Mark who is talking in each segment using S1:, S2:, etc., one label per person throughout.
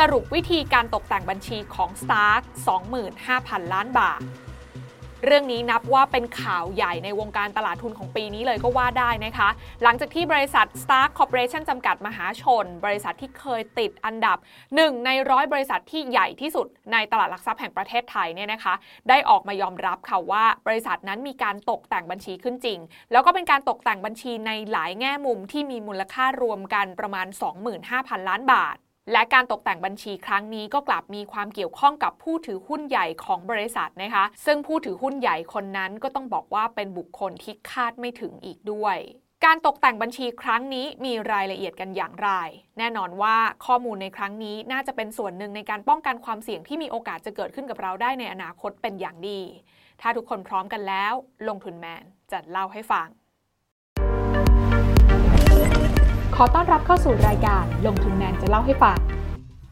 S1: สรุปวิธีการตกแต่งบัญชีของ Stark 25,000 ล้านบาท เรื่องนี้นับว่าเป็นข่าวใหญ่ในวงการตลาดทุนของปีนี้เลยก็ว่าได้นะคะ หลังจากที่บริษัท Stark Corporation จำกัดมหาชน บริษัทที่เคยติดอันดับ 1 ในร้อยบริษัทที่ใหญ่ที่สุดในตลาดหลักทรัพย์แห่งประเทศไทยเนี่ยนะคะ ได้ออกมายอมรับค่ะว่าบริษัทนั้นมีการตกแต่งบัญชีขึ้นจริง แล้วก็เป็นการตกแต่งบัญชีในหลายแง่มุมที่มีมูลค่ารวมกันประมาณ 25,000 ล้านบาท และการตกแต่งบัญชีครั้งนี้ก็กลับมีความเกี่ยวข้องกับผู้ถือหุ้นใหญ่ของบริษัทนะคะ ซึ่งผู้ถือหุ้นใหญ่คนนั้นก็ต้องบอกว่าเป็นบุคคลที่คาดไม่ถึงอีกด้วยการตกแต่งบัญชีครั้งนี้มีรายละเอียดกันอย่างไร แน่นอนว่าข้อมูลในครั้งนี้น่าจะเป็นส่วนหนึ่งในการป้องกันความเสี่ยงที่มีโอกาสจะเกิดขึ้นกับเราได้ในอนาคตเป็นอย่างดี ถ้าทุกคนพร้อมกันแล้ว ลงทุนแมนจะเล่าให้ฟัง
S2: อต้อนรับเข้าสู่รายการลงทุนแมนจะเล่าให้ฟัง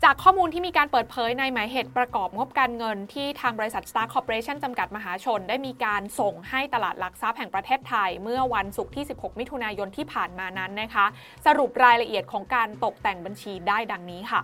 S1: จากข้อมูลที่มีการเปิดเผยในหมายเหตุประกอบงบการเงิน ที่ทางบริษัท Star Corporation จำกัดมหาชน ได้มีการส่งให้ตลาดหลักทรัพย์แห่งประเทศไทย เมื่อวันศุกร์ที่ 16 มิถุนายนที่ผ่านมานั้นนะคะ สรุปรายละเอียดของการตกแต่งบัญชีได้ดังนี้ค่ะ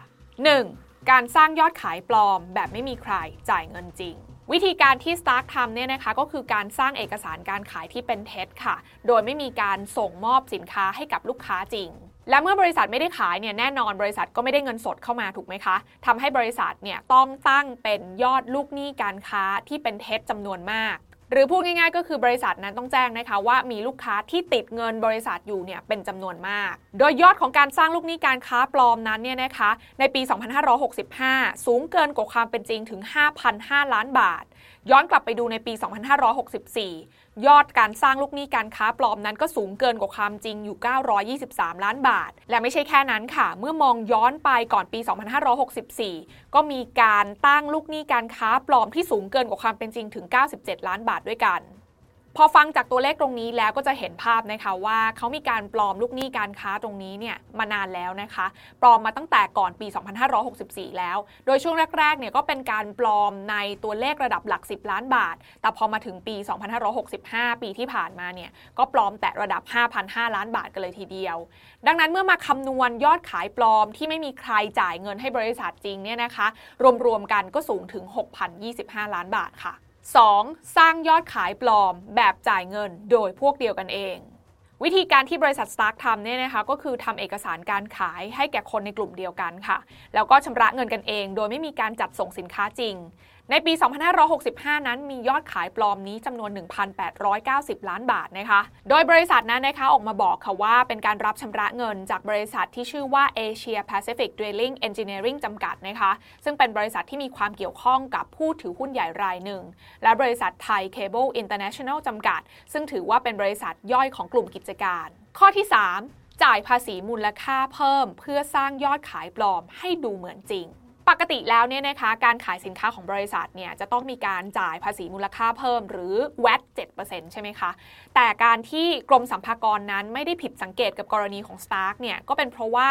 S1: 1. การสร้างยอดขายปลอม แบบไม่มีใครจ่ายเงินจริงวิธีการที่ Stark ทำเนี่ยนะคะก็คือการสร้างเอกสารการขายที่เป็นเท็จค่ะ โดยไม่มีการส่งมอบสินค้าให้กับลูกค้าจริง และเมื่อบริษัทไม่ได้ขายเนี่ยแน่นอนบริษัทก็ไม่ได้เงินสดเข้ามาถูกไหมคะทำให้บริษัทเนี่ยต้องตั้งเป็นยอดลูกหนี้การค้าที่เป็นเท็จจำนวนมาก หรือพูดง่ายๆ ก็คือบริษัทนั้นต้องแจ้งนะคะว่ามีลูกค้าที่ติดเงินบริษัทอยู่เนี่ยเป็นจำนวนมาก โดยยอดของการสร้างลูกหนี้การค้าปลอมนั้นเนี่ยนะคะในปี 2565 สูงเกินกว่าความเป็นจริงถึง 5,005 ล้านบาท ย้อนกลับไปดูในปี 2564 ยอดการสร้างลูกหนี้การค้าปลอมนั้นก็สูงเกินกว่าความจริงอยู่ 923 ล้านบาท และไม่ใช่แค่นั้นค่ะ เมื่อมองย้อนไปก่อนปี 2564 ก็มีการตั้งลูกหนี้การค้าปลอมที่สูงเกินกว่าความเป็นจริงถึง 97 ล้านบาทด้วยกัน พอฟังจากตัวเลขตรงนี้แล้วก็จะเห็นภาพนะคะว่าเขามีการปลอมลูกหนี้การค้าตรงนี้เนี่ยมานานแล้วนะคะ ปลอมมาตั้งแต่ก่อนปี 2564 แล้ว โดยช่วงแรกๆเนี่ยก็เป็นการปลอมในตัวเลขระดับหลัก 10 ล้านบาท แต่พอมาถึงปี 2565 ปีที่ผ่านมาเนี่ยก็ปลอมแต่ระดับ5,500ล้านบาทกันเลยทีเดียว ดังนั้นเมื่อมาคำนวณยอดขายปลอมที่ไม่มีใครจ่ายเงินให้บริษัทจริงเนี่ยนะคะ รวมๆกันก็สูงถึง 6,025 ล้านบาทค่ะ 2. สร้างยอดขายปลอม แบบจ่ายเงินโดยพวกเดียวกันเอง วิธีการที่บริษัทสตาร์ทำเนี่ยนะคะก็คือทำเอกสารการขายให้แก่คนในกลุ่มเดียวกันค่ะ แล้วก็ชำระเงินกันเอง โดยไม่มีการจัดส่งสินค้าจริง ในปี 2565 นั้นมียอดขายปลอมนี้จำนวน 1,890 ล้านบาทนะคะ โดยบริษัทนั้นนะคะออกมาบอกค่ะว่าเป็นการรับชำระเงินจากบริษัทที่ชื่อว่า Asia Pacific Drilling Engineering จำกัดนะคะ ซึ่งเป็นบริษัทที่มีความเกี่ยวข้องกับผู้ถือหุ้นใหญ่รายหนึ่ง และบริษัทไทย Cable International จำกัด ซึ่งถือว่าเป็นบริษัทย่อยของกลุ่มกิจการ ข้อที่ 3 จ่ายภาษีมูลค่าเพิ่ม เพื่อสร้างยอดขายปลอมให้ดูเหมือนจริง ปกติแล้วเนี่ยนะคะการขายสินค้าของบริษัทเนี่ยจะต้องมีการจ่ายภาษีมูลค่าเพิ่มหรือ VAT 7%ใช่ไหมคะ แต่การที่กรมสัมภากรนั้นไม่ได้ผิดสังเกตกับกรณีของ Stark เนี่ยก็เป็นเพราะว่า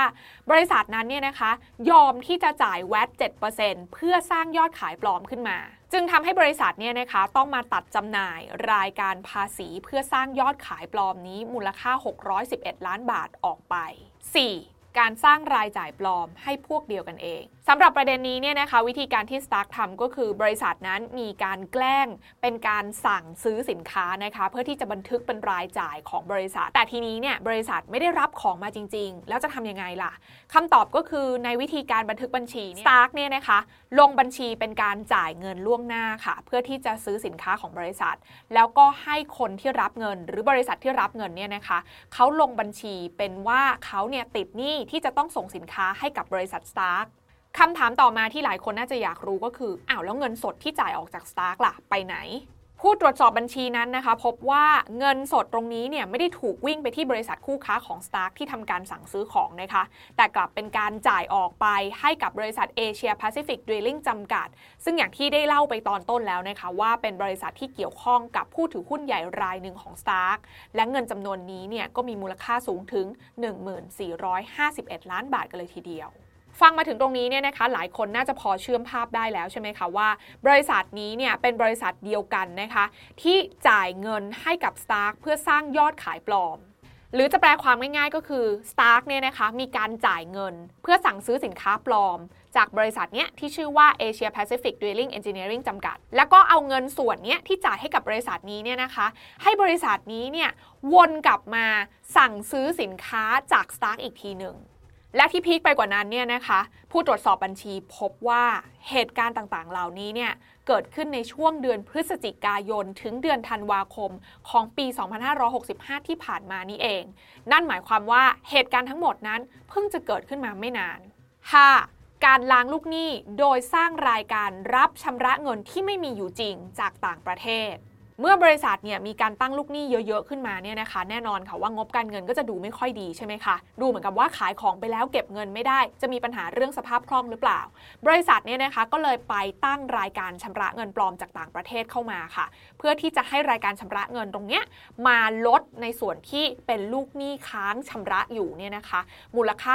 S1: บริษัทนั้นเนี่ยนะคะยอมที่จะจ่าย VAT 7%เพื่อสร้างยอดขายปลอมขึ้นมาจึงทำให้บริษัทเนี่ยนะคะต้องมาตัดจำหน่ายรายการภาษีเพื่อสร้างยอดขายปลอมนี้มูลค่า 611 ล้านบาทออกไป 4. การสร้างรายจ่ายปลอมให้พวกเดียวกันเองสำหรับประเด็นนี้เนี่ยนะคะวิธีการที่ Stark ทำก็คือบริษัทนั้นมีการแกล้งเป็นการสั่งซื้อสินค้านะคะเพื่อที่จะบันทึกเป็นรายจ่ายของบริษัท แต่ทีนี้เนี่ยบริษัทไม่ได้รับของมาจริง ๆ แล้วจะทำยังไงล่ะคำตอบก็คือในวิธีการบันทึกบัญชี Stark เนี่ยนะคะลงบัญชีเป็นการจ่ายเงินล่วงหน้าค่ะ เพื่อที่จะซื้อสินค้าของบริษัท แล้วก็ให้คนที่รับเงิน หรือบริษัทที่รับเงินเนี่ยนะคะเขาลงบัญชีเป็นว่าเขาเนี่ยติดหนี้ที่จะต้องส่งสินค้าให้กับบริษัท Stark คำถามต่อมาที่หลายคนน่าจะอยากรู้ก็คืออ้าวแล้วเงินสดที่จ่ายออกจาก Stark ล่ะไปไหนผู้ตรวจสอบบัญชีนั้นนะคะ พบว่าเงินสดตรงนี้เนี่ยไม่ได้ถูกวิ่งไปที่บริษัทคู่ค้าของ Stark ที่ทำการสั่งซื้อของนะคะ แต่กลับเป็นการจ่ายออกไปให้กับบริษัท Asia Pacific Drilling จำกัด ซึ่งอย่างที่ได้เล่าไปตอนต้นแล้วนะคะ ว่าเป็นบริษัทที่เกี่ยวข้องกับผู้ถือหุ้นใหญ่รายหนึ่งของ Stark และเงินจำนวนนี้เนี่ยก็มีมูลค่าสูงถึง 1451 ล้านบาทกันเลยทีเดียว ฟังมาถึงตรงนี้เนี่ยนะคะหลายคนน่าจะพอเชื่อมภาพได้แล้วใช่ไหมคะว่า บริษัทนี้เนี่ยเป็นบริษัทเดียวกันนะคะที่จ่ายเงินให้กับ Stark เพื่อสร้างยอดขายปลอม หรือจะแปลความง่ายๆก็คือ Stark เนี่ยนะคะมีการจ่ายเงินเพื่อสั่งซื้อสินค้าปลอม จากบริษัทเนี้ยที่ชื่อว่า Asia Pacific Drilling Engineering จำกัด แล้วก็เอาเงินส่วนเนี้ยที่จ่ายให้กับบริษัทนี้เนี่ยนะคะ ให้บริษัทนี้เนี่ยวนกลับมาสั่งซื้อสินค้าจาก Stark อีกทีหนึ่ง และที่พีคไปกว่านั้นเนี่ยนะคะผู้ตรวจสอบบัญชีพบว่าเหตุการณ์ต่างๆ เหล่านี้เนี่ยเกิดขึ้นในช่วงเดือนพฤศจิกายน ถึงเดือนธันวาคมของปี 2565 ที่ผ่านมานี้เอง นั่นหมายความว่าเหตุการณ์ทั้งหมดนั้นเพิ่งจะเกิดขึ้นมาไม่นาน 5. การล้างลูกหนี้โดยสร้างรายการรับชำระเงินที่ไม่มีอยู่จริงจากต่างประเทศ เมื่อบริษัทเนี่ยมีการตั้งลูกหนี้เยอะ ๆ ขึ้นมาเนี่ยนะคะ แน่นอนค่ะว่างบการเงินก็จะดูไม่ค่อยดีใช่ไหมคะดูเหมือนกับว่าขายของไปแล้วเก็บเงินไม่ได้ จะมีปัญหาเรื่องสภาพคล่องหรือเปล่า บริษัทเนี่ยนะคะก็เลยไปตั้งรายการชำระเงินปลอมจากต่างประเทศเข้ามาค่ะ เพื่อที่จะให้รายการชำระเงินตรงเนี้ยมาลดในส่วนที่เป็นลูกหนี้ค้างชำระอยู่เนี่ยนะคะ มูลค่า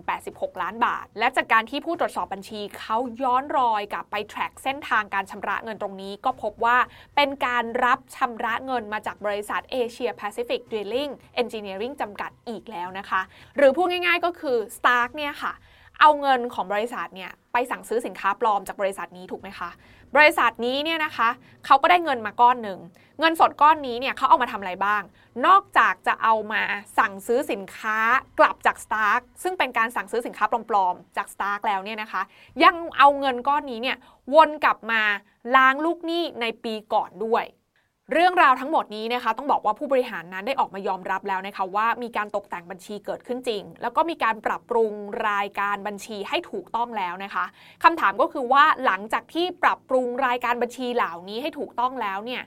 S1: 6,086 ล้านบาท และจากการที่ผู้ตรวจสอบบัญชีเขาย้อนรอยกลับไป track เส้นทางการชำระเงินตรงนี้ ก็พบว่าเป็นการรับชำระเงินมาจากบริษัท Asia Pacific Drilling Engineering จำกัดอีกแล้วนะคะ หรือพูดง่ายๆก็คือ Stark เนี่ยค่ะ เอาเงินของบริษัทเนี่ยไปสั่งซื้อสินค้าปลอมจากบริษัทนี้ถูกไหมคะ บริษัทนี้เนี่ยนะคะเขาก็ได้เงินมาก้อนหนึ่ง เงินสดก้อนนี้เนี่ยเขาเอามาทำอะไรบ้าง นอกจากจะเอามาสั่งซื้อสินค้ากลับจาก Stark ซึ่งเป็นการสั่งซื้อสินค้าปลอมๆจาก Stark แล้วเนี่ยนะคะ ยังเอาเงินก้อนนี้เนี่ยวนกลับมาล้างลูกหนี้ในปีก่อนด้วย เรื่องราวทั้งหมดนี้นะคะต้องบอกว่าผู้บริหารนั้นได้ออกมายอมรับแล้วนะคะว่ามีการตกแต่งบัญชีเกิดขึ้นจริง แล้วก็มีการปรับปรุงรายการบัญชีให้ถูกต้องแล้วนะคะคำถามก็คือว่าหลังจากที่ปรับปรุงรายการบัญชีเหล่านี้ให้ถูกต้องแล้วเนี่ย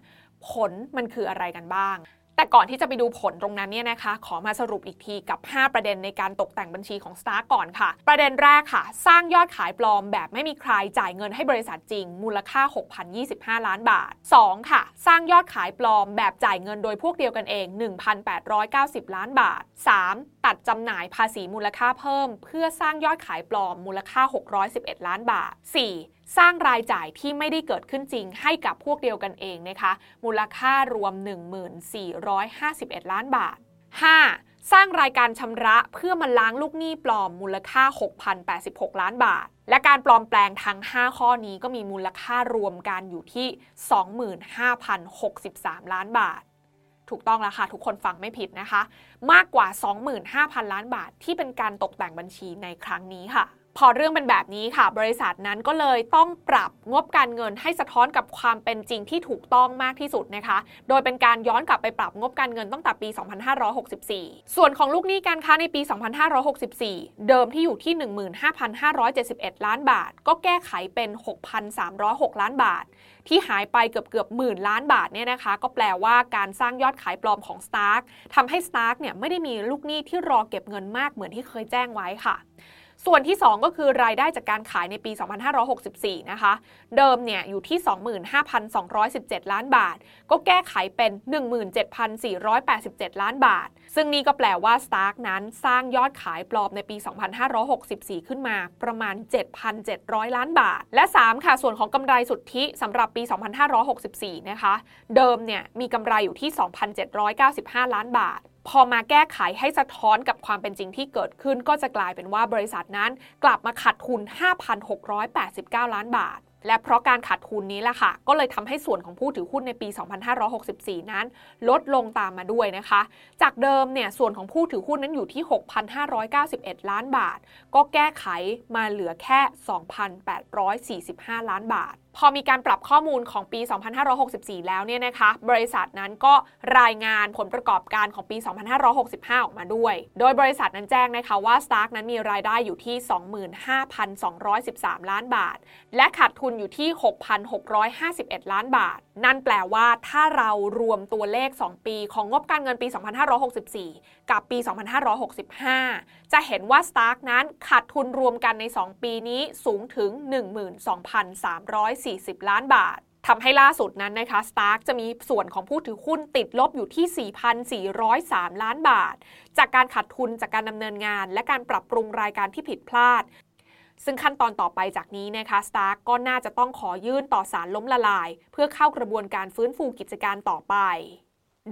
S1: ผลมันคืออะไรกันบ้าง แต่ก่อนที่จะไปดูผลตรงนั้นเนี่ยนะคะ ขอมาสรุปอีกทีกับ 5 ประเด็นในการตกแต่งบัญชีของ Star ก่อนค่ะ ประเด็นแรกค่ะ สร้างยอดขายปลอมแบบไม่มีใครจ่ายเงินให้บริษัทจริง มูลค่า 6,025 ล้านบาท 2. ค่ะ สร้างยอดขายปลอมแบบจ่ายเงินโดยพวกเดียวกันเอง 1,890 ล้านบาท 3. ตัดจำหน่ายภาษีมูลค่าเพิ่ม เพื่อสร้างยอดขายปลอมมูลค่า 611 ล้านบาท 4. สร้างรายจ่ายที่ไม่ได้เกิดขึ้นจริงให้กับพวกเดียวกันเองนะคะ มูลค่ารวม 1451 ล้านบาท 5. สร้างรายการชำระเพื่อมาล้างลูกหนี้ปลอมมูลค่า 6,086 ล้านบาท และการปลอมแปลงทั้ง 5 ข้อนี้ก็มีมูลค่ารวมกันอยู่ที่ 25,063 ล้านบาท ถูกต้องแล้วค่ะ ทุกคนฟังไม่ผิดนะคะ มากกว่า 25,000 ล้านบาทที่เป็นการตกแต่งบัญชีในครั้งนี้ค่ะ พอเรื่องเป็นแบบนี้ค่ะ บริษัทนั้นก็เลยต้องปรับงบการเงินให้สะท้อนกับความเป็นจริงที่ถูกต้องมากที่สุดนะคะ โดยเป็นการย้อนกลับไปปรับงบการเงินตั้งแต่ปี 2564 ส่วนของลูกหนี้การค้าในปี 2564 เดิมที่อยู่ที่ 15,571 ล้านบาท ก็แก้ไขเป็น 6,306 ล้านบาท ที่หายไปเกือบเกือบหมื่นล้านบาทเนี่ยนะคะ ก็แปลว่าการสร้างยอดขายปลอมของ Stark ทำให้ Stark เนี่ยไม่ได้มีลูกหนี้ที่รอเก็บเงินมากเหมือนที่เคยแจ้งไว้ค่ะ ส่วนที่ 2 ก็คือรายได้จากการขายในปี 2564 นะคะ เดิมเนี่ยอยู่ที่ 25,217 ล้านบาท ก็แก้ไขเป็น 17,487 ล้านบาท ซึ่งนี่ก็แปลว่า Stark นั้นสร้างยอดขายปลอมในปี 2564 ขึ้นมาประมาณ 7,700 ล้านบาท และ 3 ค่ะ ส่วนของกำไรสุทธิสำหรับปี 2564 นะคะ เดิมเนี่ยมีกำไรอยู่ที่ 2,795 ล้านบาท พอมาแก้ไขให้สะท้อนกับความเป็นจริงที่เกิดขึ้น ก็จะกลายเป็นว่าบริษัทนั้นกลับมาขาดทุน 5,689 ล้านบาท และเพราะการขาดทุนนี้แหละค่ะ ก็เลยทำให้ส่วนของผู้ถือหุ้นในปี 2564 นั้น ลดลงตามมาด้วยนะคะ จากเดิมเนี่ยส่วนของผู้ถือหุ้นนั้นอยู่ที่ 6,591 ล้านบาท ก็แก้ไขมาเหลือแค่ 2,845 ล้านบาท พอมีการปรับข้อมูลของปี 2564 แล้วเนี่ยนะคะ บริษัทนั้นก็รายงานผลประกอบการของปี 2565 ออกมาด้วย โดยบริษัทนั้นแจ้งนะคะว่า Stark นั้นมีรายได้อยู่ที่ 25,213 ล้านบาท และขาดทุนอยู่ที่ 6,651 ล้านบาท นั่นแปลว่าถ้าเรารวมตัวเลข 2 ปีของงบการเงินปี 2564 กับปี 2565 จะเห็นว่า Stark นั้นขาดทุนรวมกันใน 2 ปีนี้สูงถึง 12,340 40 ล้านบาททำให้ล่าสุดนั้นนะคะ Stark จะมีส่วนของผู้ถือหุ้นติดลบอยู่ที่ 4,403 ล้านบาท จากการขาดทุนจากการดำเนินงาน และการปรับปรุงรายการที่ผิดพลาด ซึ่งขั้นตอนต่อไปจากนี้นะคะ Stark ก็น่าจะต้องขอยื่นต่อศาลล้มละลาย เพื่อเข้ากระบวนการฟื้นฟูกิจการต่อไป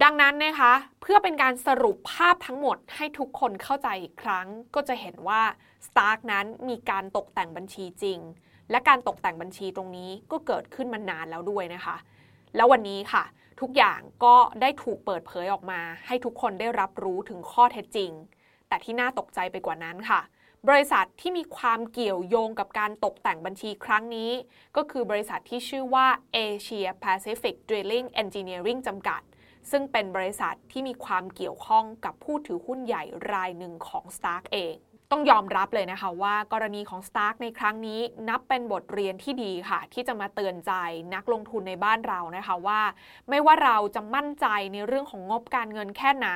S1: ดังนั้นนะคะ เพื่อเป็นการสรุปภาพทั้งหมดให้ทุกคนเข้าใจอีกครั้ง ก็จะเห็นว่า Stark นั้นมีการตกแต่งบัญชีจริง และการตกแต่งบัญชีตรงนี้ก็เกิดขึ้นมานานแล้วด้วยนะคะ แล้ววันนี้ค่ะ ทุกอย่างก็ได้ถูกเปิดเผยออกมา ให้ทุกคนได้รับรู้ถึงข้อเท็จจริง แต่ที่น่าตกใจไปกว่านั้นค่ะ บริษัทที่มีความเกี่ยวโยงกับการตกแต่งบัญชีครั้งนี้ ก็คือบริษัทที่ชื่อว่า Asia Pacific Drilling Engineering จำกัด ซึ่งเป็นบริษัทที่มีความเกี่ยวข้องกับผู้ถือหุ้นใหญ่รายหนึ่งของ Stark เอง ต้องยอมรับเลยนะคะว่ากรณีของ Stark ในครั้งนี้นับเป็นบทเรียนที่ดีค่ะ ที่จะมาเตือนใจนักลงทุนในบ้านเรานะคะว่า ไม่ว่าเราจะมั่นใจในเรื่องของงบการเงินแค่ไหน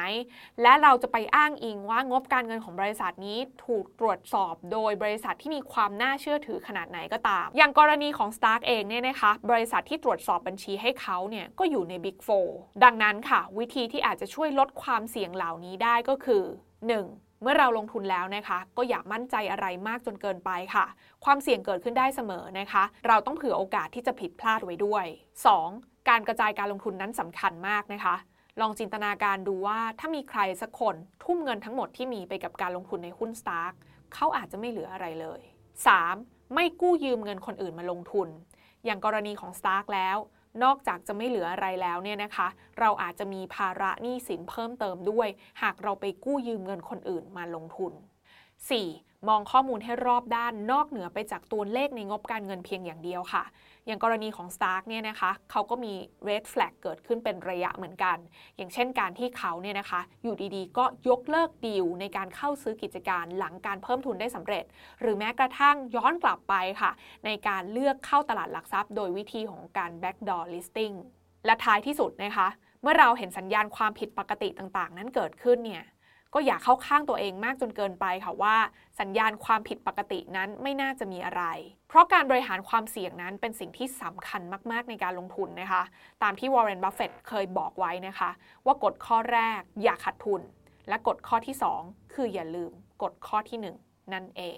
S1: และเราจะไปอ้างอิงว่างบการเงินของบริษัทนี้ถูกตรวจสอบโดยบริษัทที่มีความน่าเชื่อถือขนาดไหนก็ตาม อย่างกรณีของ Stark เองเนี่ยนะคะบริษัทที่ตรวจสอบบัญชีให้เขาเนี่ยก็อยู่ใน Big 4ดังนั้นค่ะ วิธีที่อาจจะช่วยลดความเสี่ยงเหล่านี้ได้ก็คือ 1. เมื่อเราลงทุนแล้วนะคะ ก็อย่ามั่นใจอะไรมากจนเกินไปค่ะ ความเสี่ยงเกิดขึ้นได้เสมอนะคะ เราต้องเผื่อโอกาสที่จะผิดพลาดไว้ด้วย 2. การกระจายการลงทุนนั้นสำคัญมากนะคะลองจินตนาการดูว่าถ้ามีใครสักคนทุ่มเงินทั้งหมดที่มีไปกับการลงทุนในหุ้นสตาร์กเขาอาจจะไม่เหลืออะไรเลย 3. ไม่กู้ยืมเงินคนอื่นมาลงทุน อย่างกรณีของสตาร์กแล้ว นอกจากจะไม่เหลืออะไรแล้วเนี่ยนะคะ เราอาจจะมีภาระหนี้สินเพิ่มเติมด้วย หากเราไปกู้ยืมเงินคนอื่นมาลงทุน 4. มองข้อมูลให้รอบด้านนอกเหนือไปจากตัวเลขในงบการเงินเพียงอย่างเดียวค่ะ อย่างกรณีของ Stark เนี่ยนะคะเขาก็มี red flag เกิดขึ้นเป็นระยะเหมือนกัน อย่างเช่นการที่เขาเนี่ยนะคะ อยู่ดีๆ ก็ยกเลิกดีลในการเข้าซื้อกิจการหลังการเพิ่มทุนได้สำเร็จ หรือแม้กระทั่งย้อนกลับไปค่ะ ในการเลือกเข้าตลาดหลักทรัพย์ โดยวิธีของการ backdoor listing และท้ายที่สุดนะคะ เมื่อเราเห็นสัญญาณความผิดปกติต่างๆ นั้นเกิดขึ้นเนี่ย ก็อย่าเข้าข้างตัวเองมากจนเกินไปค่ะว่า สัญญาณความผิดปกตินั้นไม่น่าจะมีอะไร เพราะการบริหารความเสี่ยงนั้นเป็นสิ่งที่สำคัญมาก ๆ ในการลงทุนนะคะ ตามที่วอร์เรน บัฟเฟตเคยบอกไว้นะคะ ว่ากฎข้อแรกอย่าขาดทุน และกฎข้อที่ 2 คืออย่าลืมกฎข้อที่ 1 นั่นเอง